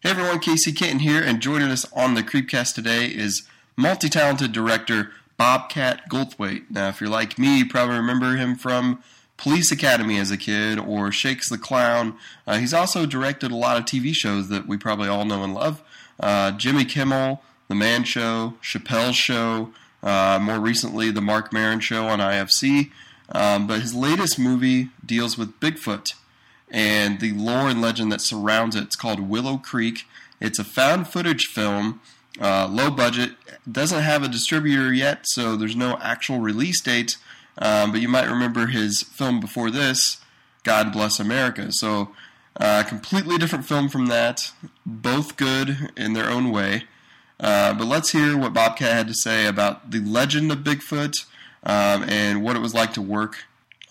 Hey everyone, Casey Kenton here, and joining us on the Creepcast today is multi-talented director Bobcat Goldthwait. Now, if you're like me, you probably remember him from Police Academy as a kid or Shakes the Clown. Uh, he's also directed a lot of TV shows that we probably all know and love. Uh, Jimmy Kimmel, The Man Show, Chappelle's Show, uh, more recently The Marc Maron Show on IFC. Um, but his latest movie deals with Bigfoot and the lore and legend that surrounds it. It's called Willow Creek. It's a found footage film, uh, low budget, doesn't have a distributor yet, so there's no actual release date. Um, but you might remember his film before this, God Bless America. So, uh, completely different film from that, both good in their own way. Uh, but let's hear what Bobcat had to say about the legend of Bigfoot um, and what it was like to work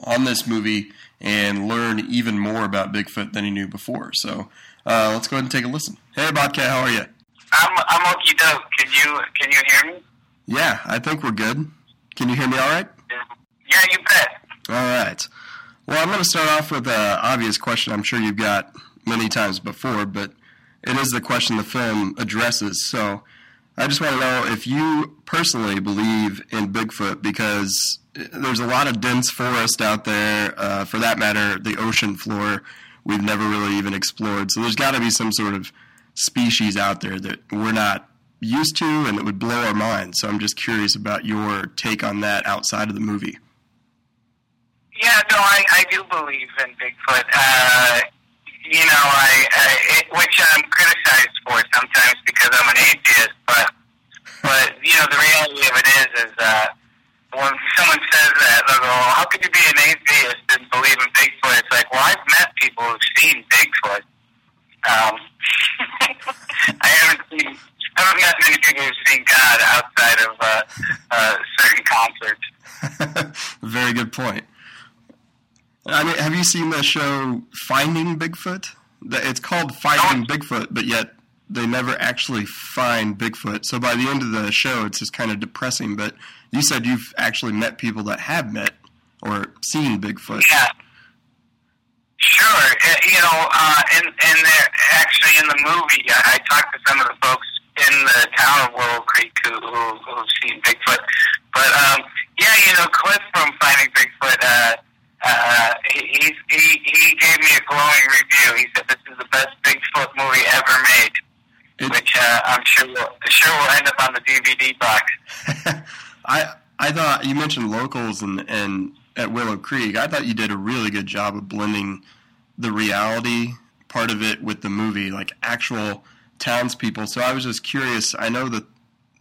on this movie and learn even more about Bigfoot than he knew before. So uh, let's go ahead and take a listen. Hey, Bobcat, how are you? I'm I'm okie doke. Can you can you hear me? Yeah, I think we're good. Can you hear me all right? Yeah, you bet. All right. Well, I'm going to start off with an obvious question I'm sure you've got many times before, but it is the question the film addresses. So I just want to know if you personally believe in Bigfoot because there's a lot of dense forest out there. Uh, for that matter, the ocean floor we've never really even explored. So there's got to be some sort of species out there that we're not used to and that would blow our minds. So I'm just curious about your take on that outside of the movie. Yeah, no, I, I do believe in Bigfoot. Uh, you know, I, I it, which I'm criticized for sometimes because I'm an atheist, but but you know the reality of it is is uh, when someone says that, they'll go, "How could you be an atheist and believe in Bigfoot?" It's like, well, I've met people who've seen Bigfoot. Um, I haven't seen. I haven't met many people who've seen God outside of uh, uh, certain concerts. Very good point. I mean, have you seen the show Finding Bigfoot? It's called Finding Bigfoot, but yet they never actually find Bigfoot. So by the end of the show, it's just kind of depressing. But you said you've actually met people that have met or seen Bigfoot. Yeah. Sure. Uh, you know, uh, and, and actually in the movie, I, I talked to some of the folks in the town of Willow Creek who, who, who've seen Bigfoot. But, um, yeah, you know, Cliff from Finding Bigfoot, uh, uh, he, he, he gave me a glowing review. He said this is the best Bigfoot movie ever made. It- which uh, I'm sure sure will end up on the DVD box. I I thought you mentioned locals and and at Willow Creek. I thought you did a really good job of blending the reality part of it with the movie, like actual townspeople. So I was just curious. I know that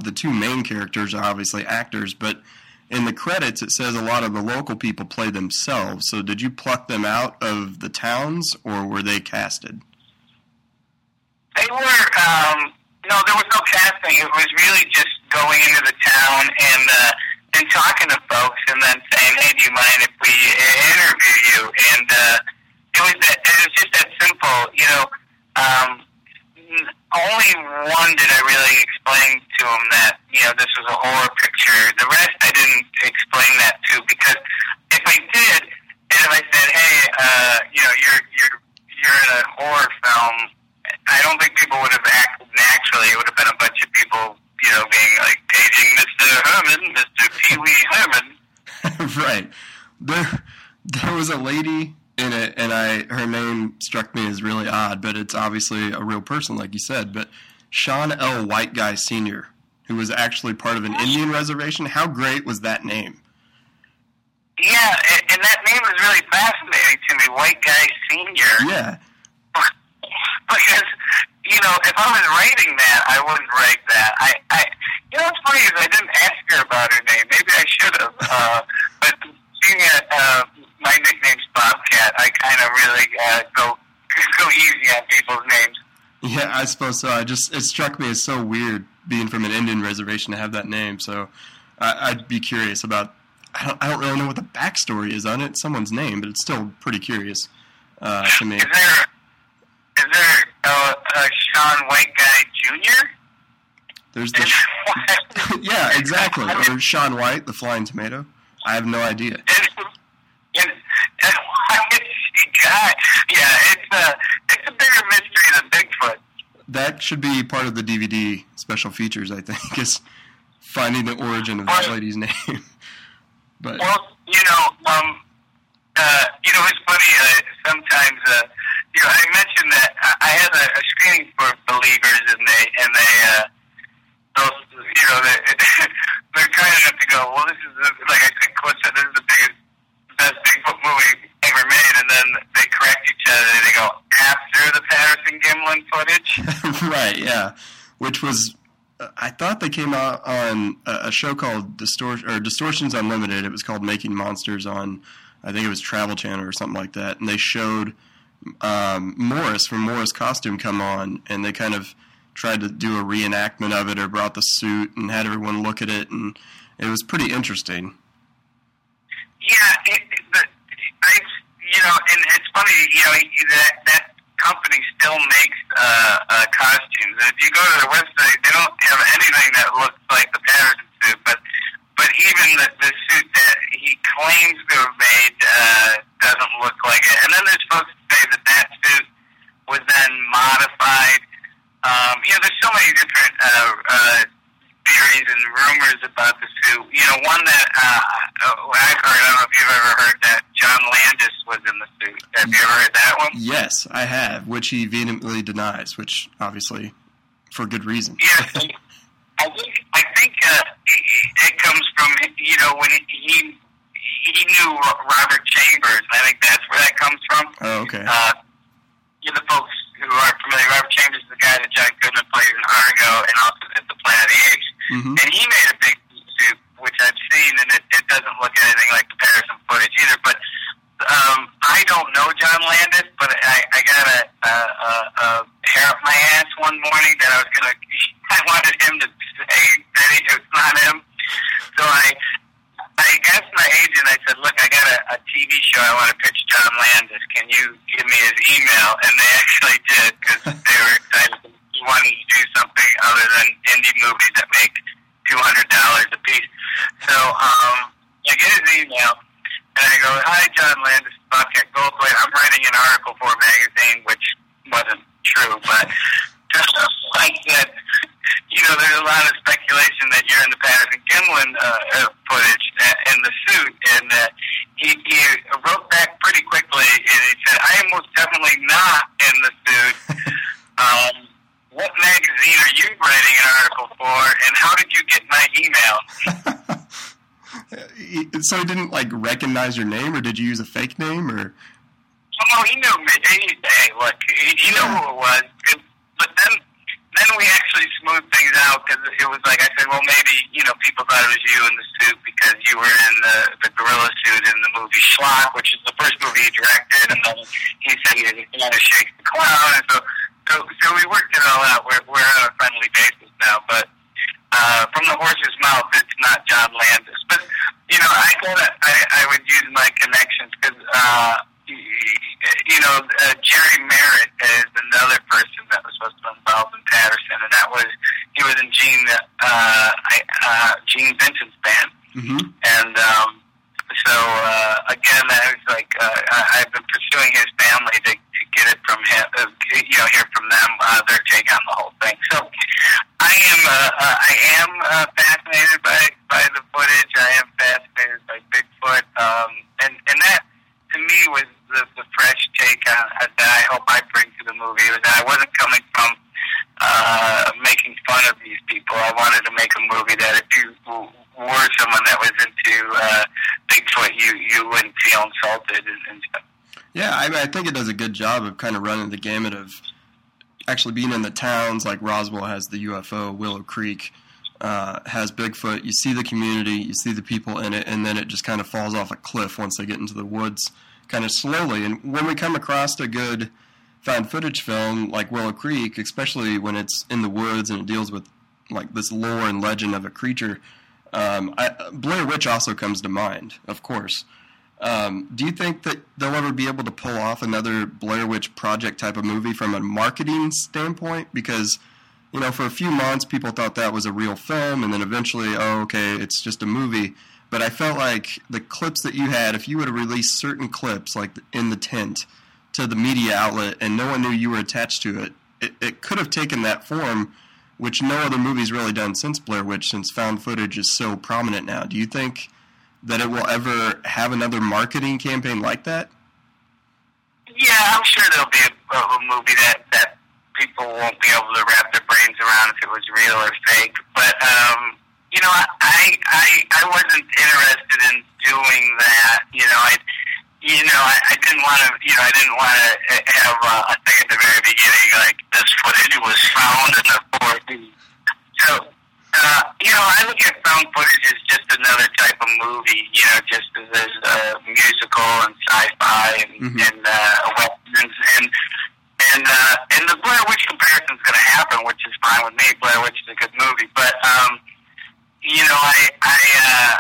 the two main characters are obviously actors, but in the credits it says a lot of the local people play themselves. So did you pluck them out of the towns, or were they casted? They were, um, no, there was no casting. It was really just going into the town and uh, and talking to folks, and then saying, "Hey, do you mind if we interview you?" And uh, it was that, it was just that simple, you know. Um, only one did I really explain to him that you know this was a horror picture. The rest I didn't explain that to because if I did, and if I said, "Hey, uh, you know, you're you're you're in a horror film," I don't think people would have acted naturally. It would have been a bunch of people, you know, being like paging Mr. Herman, Mr. Pee Wee Herman. right. There, there was a lady in it, and I her name struck me as really odd, but it's obviously a real person, like you said. But Sean L. White Guy Senior, who was actually part of an Indian reservation. How great was that name? Yeah, and, that name is really fascinating to me, White Guy Senior. Yeah, because you know, if I was writing that, I wouldn't write that. I, I, you know, what's funny is I didn't ask her about her name. Maybe I should have. Uh, but being a, uh, my nickname's Bobcat, I kind of really uh, go go easy on people's names. yeah, I suppose so. I just it struck me as so weird being from an Indian reservation to have that name. So I, I'd be curious about. I don't, I don't really know what the backstory is on it. Someone's name, but it's still pretty curious uh, to me. Is there there uh, a Sean White Guy Junior? There's the yeah, exactly. Or Sean White, the Flying Tomato. I have no idea. And, and, and why is he guy? Yeah, it's a it's a bigger mystery than Bigfoot. that should be part of the DVD special features. I think is finding the origin of that lady's name. but well, you know, um, uh, you know, it's funny. Uh, sometimes, uh, I mentioned that I had a, a screening for believers, and they and they, uh, those, you know, they, they're kind enough to go. Well, this is like I said, Cliff said, this is the biggest, best Bigfoot movie ever made, and then they correct each other. And they go after the Patterson Gimlin footage. right, yeah, which was. uh, I thought they came out on a a show called Distortion or Distortions Unlimited. It was called Making Monsters on, I think it was Travel Channel or something like that. And they showed um, Morris from Morris Costume come on, and they kind of tried to do a reenactment of it or brought the suit and had everyone look at it, and it was pretty interesting. Yeah, it, it, the, I, you know, and it's funny, you know, that that company still makes uh, uh, costumes. And if you go to their website, they don't have anything that looks like the Patterson suit, but but even the, the suit that he claims to have made uh, doesn't look like it. And then there's folks who say that that suit was then modified. Um, you know, there's so many different uh, uh, theories and rumors about the suit. You know, one that uh, uh, I've heard, I don't know if you've ever heard that John Landis was in the suit. Have you ever heard that one? Yes, I have, which he vehemently denies, which obviously for good reason. Yeah, I think I think uh, it comes from you know when he he knew Robert Chambers. and I think that's where that comes from. Oh, okay. Uh, you know, the folks who are familiar, Robert Chambers is the guy that John Goodman played in Argo and also did The Planet of the Apes. hmm And he made a big suit, which I've seen, and it, it doesn't look anything like the Patterson footage either. But um, I don't know John Landis, but I, I got a, a, a, a hair up my ass one morning that I was gonna. I wanted him to say that he, it's not him, so I. I asked my agent. I said, "Look, I got a, a TV show I want to pitch John Landis. Can you give me his email?" And they actually did because they were excited. He wanted to do something other than indie movies that make two hundred dollars a piece. So um, I get his email, and I go, "Hi, John Landis, Bobcat Goldthwait. I'm writing an article for a magazine, which wasn't true, but like that." You know, there's a lot of speculation that you're in the Patterson Gimlin uh, uh, footage uh, in the suit, and uh, he, he wrote back pretty quickly, and he said, "I am most definitely not in the suit." um, what magazine are you writing an article for, and how did you get my email? So he didn't like recognize your name, or did you use a fake name, or? Oh, he knew me. He, hey, look, he, he knew who it was. It, but then, then we actually smoothed things out because it was like I said, well, maybe you know people thought it was you in the suit because you were in the the gorilla suit in the movie Schlock, which is the first movie he directed, and then he said he had to shake the clown, and so so so we worked it all out. We're we're on a friendly basis now, but. Uh, from the horse's mouth, it's not John Landis, but you know, I gotta, I, I would use my connections because, uh, you know, uh, Jerry Merritt is another person that was supposed to be involved in Patterson, and that was he was in Gene, uh, uh, Gene Vincent's band, Mm-hmm. and um, so uh, again, I was like, uh, I, I've been pursuing his family to, to get it from him, uh, you know, hear from them uh, their take on the whole thing. So I am, uh, uh, I am uh, fascinated by by the footage. I am fascinated by Bigfoot, um, and and that to me was the, the fresh take on, uh, that I hope I bring to the movie. Was that I wasn't coming fun of these people. I wanted to make a movie that if you were someone that was into uh, Bigfoot, you you wouldn't feel insulted and, and stuff. Yeah, I, I think it does a good job of kind of running the gamut of actually being in the towns. Like Roswell has the UFO, Willow Creek uh, has Bigfoot. You see the community, you see the people in it, and then it just kind of falls off a cliff once they get into the woods, kind of slowly. And when we come across a good found footage film like Willow Creek, especially when it's in the woods and it deals with like this lore and legend of a creature, um, I, Blair Witch also comes to mind, of course. Um, do you think that they'll ever be able to pull off another Blair Witch Project type of movie from a marketing standpoint? Because, you know, for a few months people thought that was a real film, and then eventually, oh, okay, it's just a movie. But I felt like the clips that you had, if you would have released certain clips, like in the tent, to the media outlet, and no one knew you were attached to it, it, it could have taken that form, which no other movie's really done since Blair Witch, since found footage is so prominent now. Do you think that it will ever have another marketing campaign like that? Yeah, I'm sure there'll be a, a movie that that people won't be able to wrap their brains around if it was real or fake. But um, you know, I I I wasn't interested in doing that. You know, I you know I, I didn't want to. You know, I didn't want to have uh, a thing at the very beginning like this footage was found in the 40s. So. Uh, you know, I look at found footage as just another type of movie. You know, just as there's uh, musical and sci-fi and, mm-hmm. and uh, westerns and and uh, and the Blair Witch comparison is going to happen, which is fine with me. Blair Witch is a good movie, but um, you know, I, I, uh,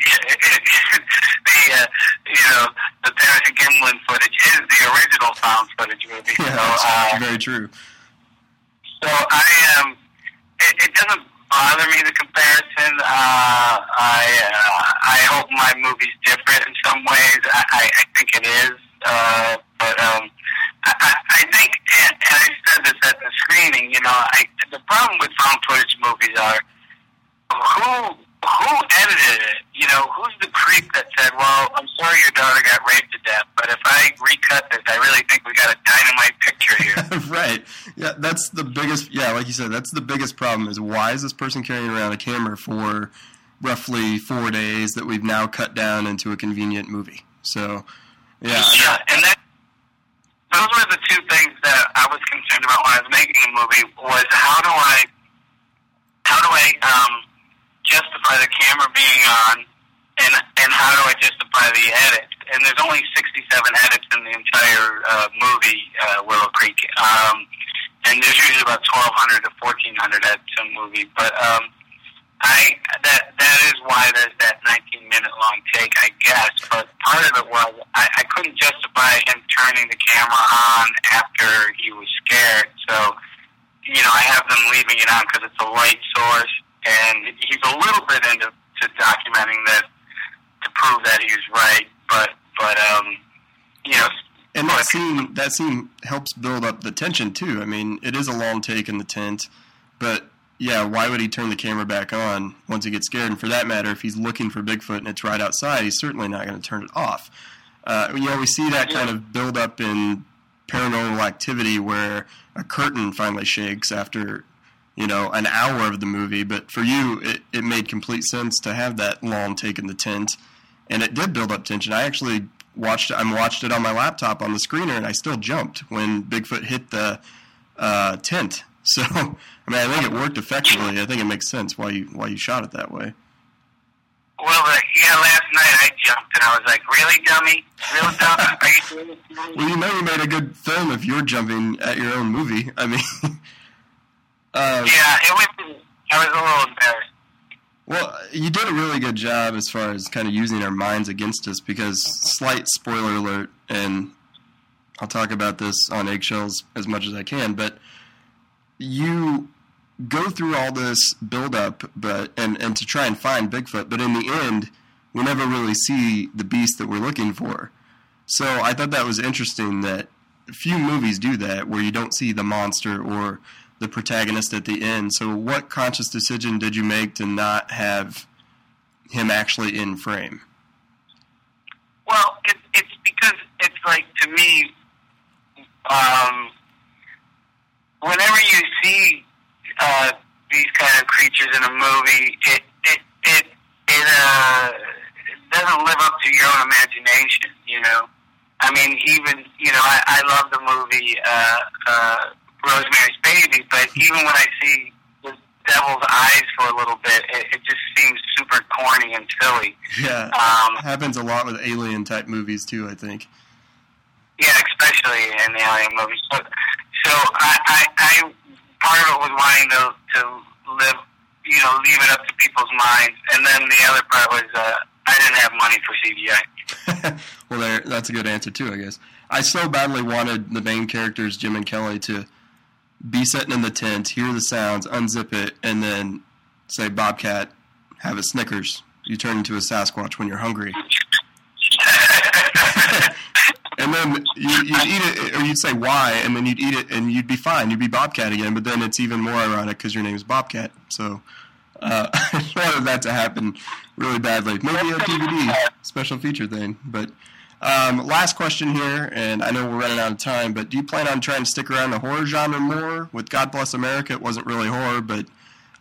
the, uh, you know, the Patterson Gimlin footage is the original found footage movie. Yeah, so, uh, very true. So I um, it, it doesn't bother me the comparison. Uh, I uh, I hope my movie's different in some ways. I, I, I think it is, uh, but um, I, I think, and, and I said this at the screening. You know, I, the problem with found footage movies are who who edited it? You know, who's the creep that said, "Well, I'm sorry your daughter got raped to death, but if I recut this, I really think we got a dynamite picture here." right. Yeah, that's the biggest. Yeah, like you said, that's the biggest problem. Is why is this person carrying around a camera for roughly four days that we've now cut down into a convenient movie? So, yeah. Yeah, and that those were the two things that I was concerned about when I was making the movie. Was how do I how do I um justify the camera being on, and and how do I justify the edits? And there's only 67 edits in the entire uh, movie uh, Willow Creek, um, and there's usually about 1,200 to 1,400 edits in a movie. But um, I that that is why there's that 19 minute long take, I guess. But part of it was I, I couldn't justify him turning the camera on after he was scared, so you know I have them leaving it on because it's a light source and he's a little bit into to documenting that to prove that he's right. But but um, you know. And that scene, that scene helps build up the tension too. I mean, it is a long take in the tent, but yeah, why would he turn the camera back on once he gets scared? And for that matter, if he's looking for Bigfoot and it's right outside, he's certainly not going to turn it off. Uh, you know, we see that kind of build up in paranormal activity where a curtain finally shakes after you know, an hour of the movie. But for you, it, it made complete sense to have that long take in the tent, and it did build up tension. I actually watched it. I watched it on my laptop on the screener, and I still jumped when Bigfoot hit the uh, tent. So, I mean, I think it worked effectively. I think it makes sense why you why you shot it that way. Well, uh, yeah, last night I jumped and I was like, "Really, dummy? Real dumb? Are you?" well, you know, you made a good film if you're jumping at your own movie. I mean. Uh, yeah, it was. I was a little embarrassed. Well, you did a really good job as far as kind of using our minds against us because slight spoiler alert, and I'll talk about this on eggshells as much as I can, but you go through all this build up but and, and to try and find Bigfoot, but in the end we never really see the beast that we're looking for. So I thought that was interesting that few movies do that where you don't see the monster or the protagonist at the end. So, what conscious decision did you make to not have him actually in frame? Well, it, it's because it's like to me, um, whenever you see uh, these kind of creatures in a movie, it it it it, uh, it doesn't live up to your own imagination. You know, I mean, even you know, I, I love the movie. Uh, uh, Rosemary's Baby, but even when I see the devil's eyes for a little bit, it, it just seems super corny and silly. Yeah, um, happens a lot with alien type movies too. I think. Yeah, especially in the alien movies. So, so I, I, I part of it was wanting to to live, you know, leave it up to people's minds, and then the other part was uh, I didn't have money for CGI. well, there, that's a good answer too, I guess. I so badly wanted the main characters, Jim and Kelly, to be sitting in the tent, hear the sounds, unzip it, and then say, Bobcat, have a Snickers. You turn into a Sasquatch when you're hungry. and then you, you'd eat it, or you'd say why, and then you'd eat it, and you'd be fine. You'd be Bobcat again. But then it's even more ironic because your name is Bobcat. So uh, I wanted that to happen really badly. Maybe a DVD special feature thing. But um, last question here, and I know we're running out of time. But do you plan on trying to stick around the horror genre more? With God Bless America, it wasn't really horror, but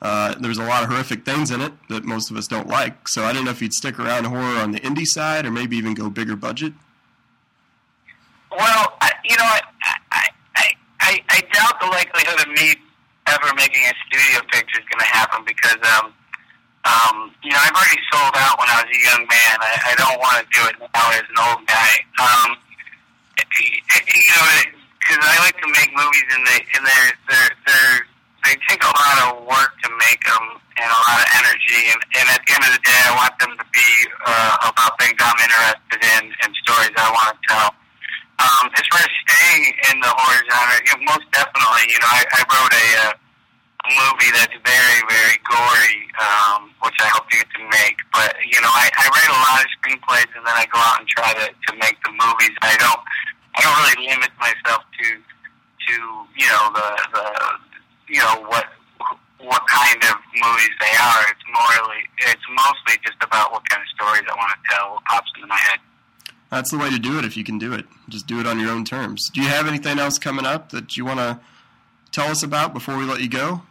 uh, there's a lot of horrific things in it that most of us don't like. So I didn't know if you'd stick around horror on the indie side, or maybe even go bigger budget. Well, I, you know, I, I, I, I doubt the likelihood of me ever making a studio picture is going to happen because, um, um, you know, I've already sold out when I was a young man. I, I don't want to do it now as an old guy. Um, you know, because I like to make movies and they and they're they're they're they take a lot of work to make them and a lot of energy. And, and at the end of the day, I want them to be uh, about things I'm interested in and stories I want to tell. Um, as far as staying in the horror genre, you know, most definitely, you know, I, I wrote a, uh, movie that's very, very gory, um, which I hope to get to make. But you know, I, I write a lot of screenplays, and then I go out and try to to make the movies. I don't, I don't really limit myself to to you know the the you know what what kind of movies they are. It's morely, it's mostly just about what kind of stories I want to tell, what pops into my head. That's the way to do it if you can do it. Just do it on your own terms. Do you have anything else coming up that you want to tell us about before we let you go?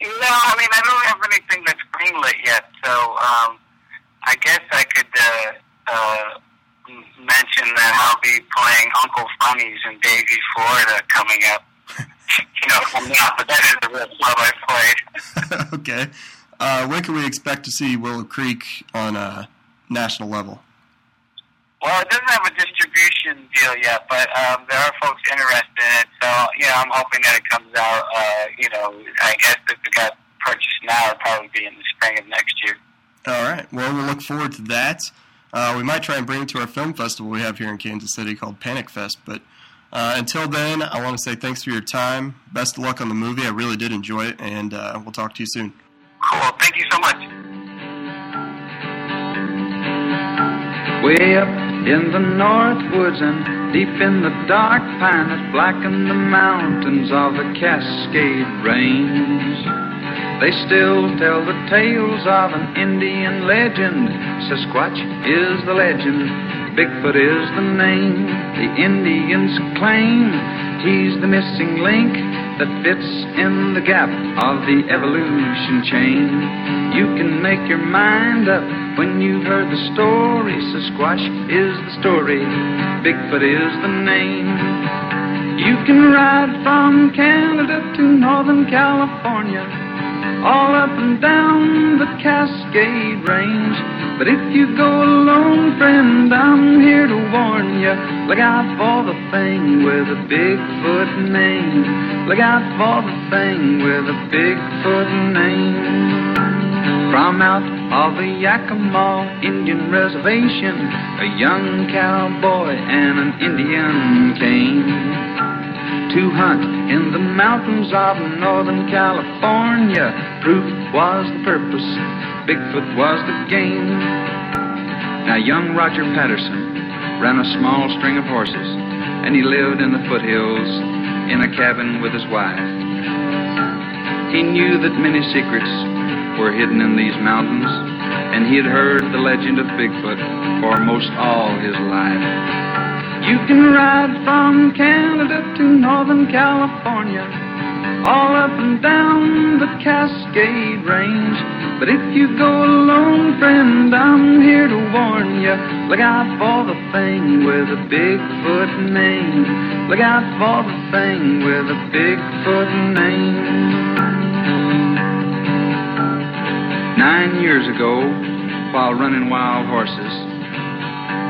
No, I mean I don't have anything that's greenlit yet, so um, I guess I could uh, uh, mention that I'll be playing Uncle Funny's in Davie, Florida, coming up. you know, but that is the real club I played. okay. Uh, when can we expect to see Willow Creek on a national level? Well, it doesn't have a distribution deal yet, but um, there are folks interested in it. So, you know, I'm hoping that it comes out. Uh, you know, I guess if it got purchased now, it'll probably be in the spring of next year. All right. Well, we'll look forward to that. Uh, we might try and bring it to our film festival we have here in Kansas City called Panic Fest. But uh, until then, I want to say thanks for your time. Best of luck on the movie. I really did enjoy it, and uh, we'll talk to you soon. Cool. Thank you so much. Way up in the north woods and deep in the dark pine that blacken the mountains of the Cascade Range. They still tell the tales of an Indian legend. Sasquatch is the legend, Bigfoot is the name. The Indians claim he's the missing link that fits in the gap of the evolution chain. You can make your mind up when you've heard the story. Sasquatch is the story, Bigfoot is the name. You can ride from Canada to Northern California, all up and down the Cascade Range. But if you go alone, friend, I'm here to warn you. Look out for the thing with a Bigfoot name. Look out for the thing with a Bigfoot name. From out of the Yakima Indian Reservation, a young cowboy and an Indian came to hunt in the mountains of Northern California. Proof was the purpose, Bigfoot was the game. Now, young Roger Patterson ran a small string of horses, and he lived in the foothills in a cabin with his wife. He knew that many secrets were hidden in these mountains, and he had heard the legend of Bigfoot for most all his life. You can ride from Canada to Northern California, all up and down the Cascade Range. But if you go alone, friend, I'm here to warn you. Look out for the thing with a Bigfoot name. Look out for the thing with a Bigfoot name. Nine years ago, while running wild horses,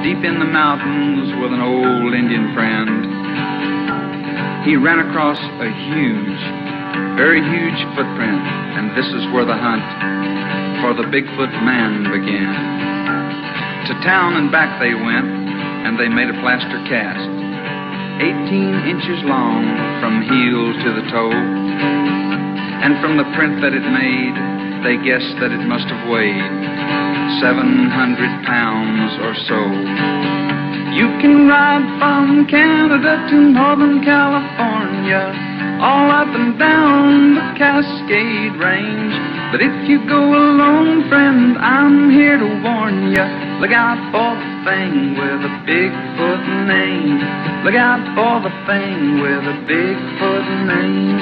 deep in the mountains with an old Indian friend, he ran across a huge, very huge footprint, and this is where the hunt for the Bigfoot man began. To town and back they went, and they made a plaster cast, 18 inches long from heel to the toe, and from the print that it made, they guessed that it must have weighed 700 pounds or so. You can ride from Canada to Northern California, all up and down the Cascade Range. But if you go alone, friend, I'm here to warn you. Look out for the thing with a Bigfoot name. Look out for the thing with a Bigfoot name.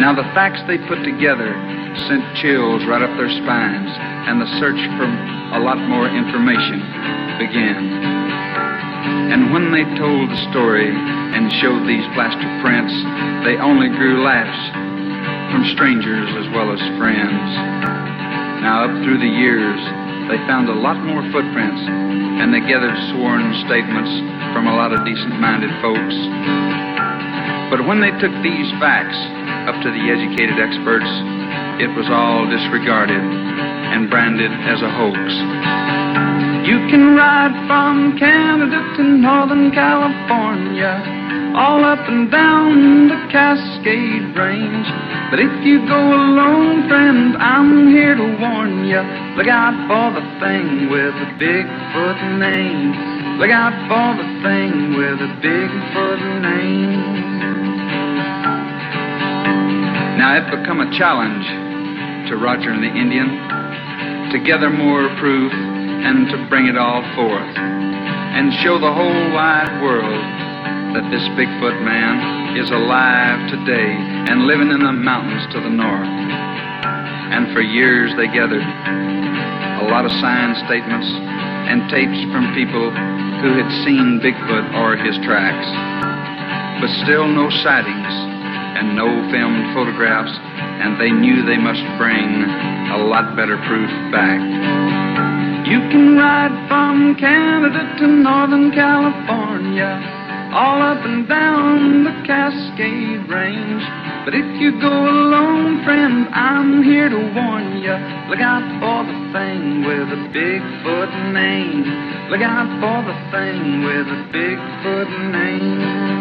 Now the facts they put together sent chills right up their spines, and the search for a lot more information began. And when they told the story and showed these plaster prints, they only grew laughs from strangers as well as friends. Now, up through the years, they found a lot more footprints, and they gathered sworn statements from a lot of decent minded folks. But when they took these facts up to the educated experts, it was all disregarded and branded as a hoax. You can ride from Canada to Northern California, all up and down the Cascade Range. But if you go alone, friend, I'm here to warn you. Look out for the thing with a Bigfoot name. Look out for the thing with a Bigfoot name. Now it become a challenge to Roger and the Indian to gather more proof and to bring it all forth and show the whole wide world that this Bigfoot man is alive today and living in the mountains to the north. And for years they gathered a lot of signed statements and tapes from people who had seen Bigfoot or his tracks, but still no sightings and no filmed photographs, and they knew they must bring a lot better proof back. You can ride from Canada to Northern California, all up and down the Cascade Range. But if you go alone, friend, I'm here to warn you. Look out for the thing with a Bigfoot name. Look out for the thing with a Bigfoot name.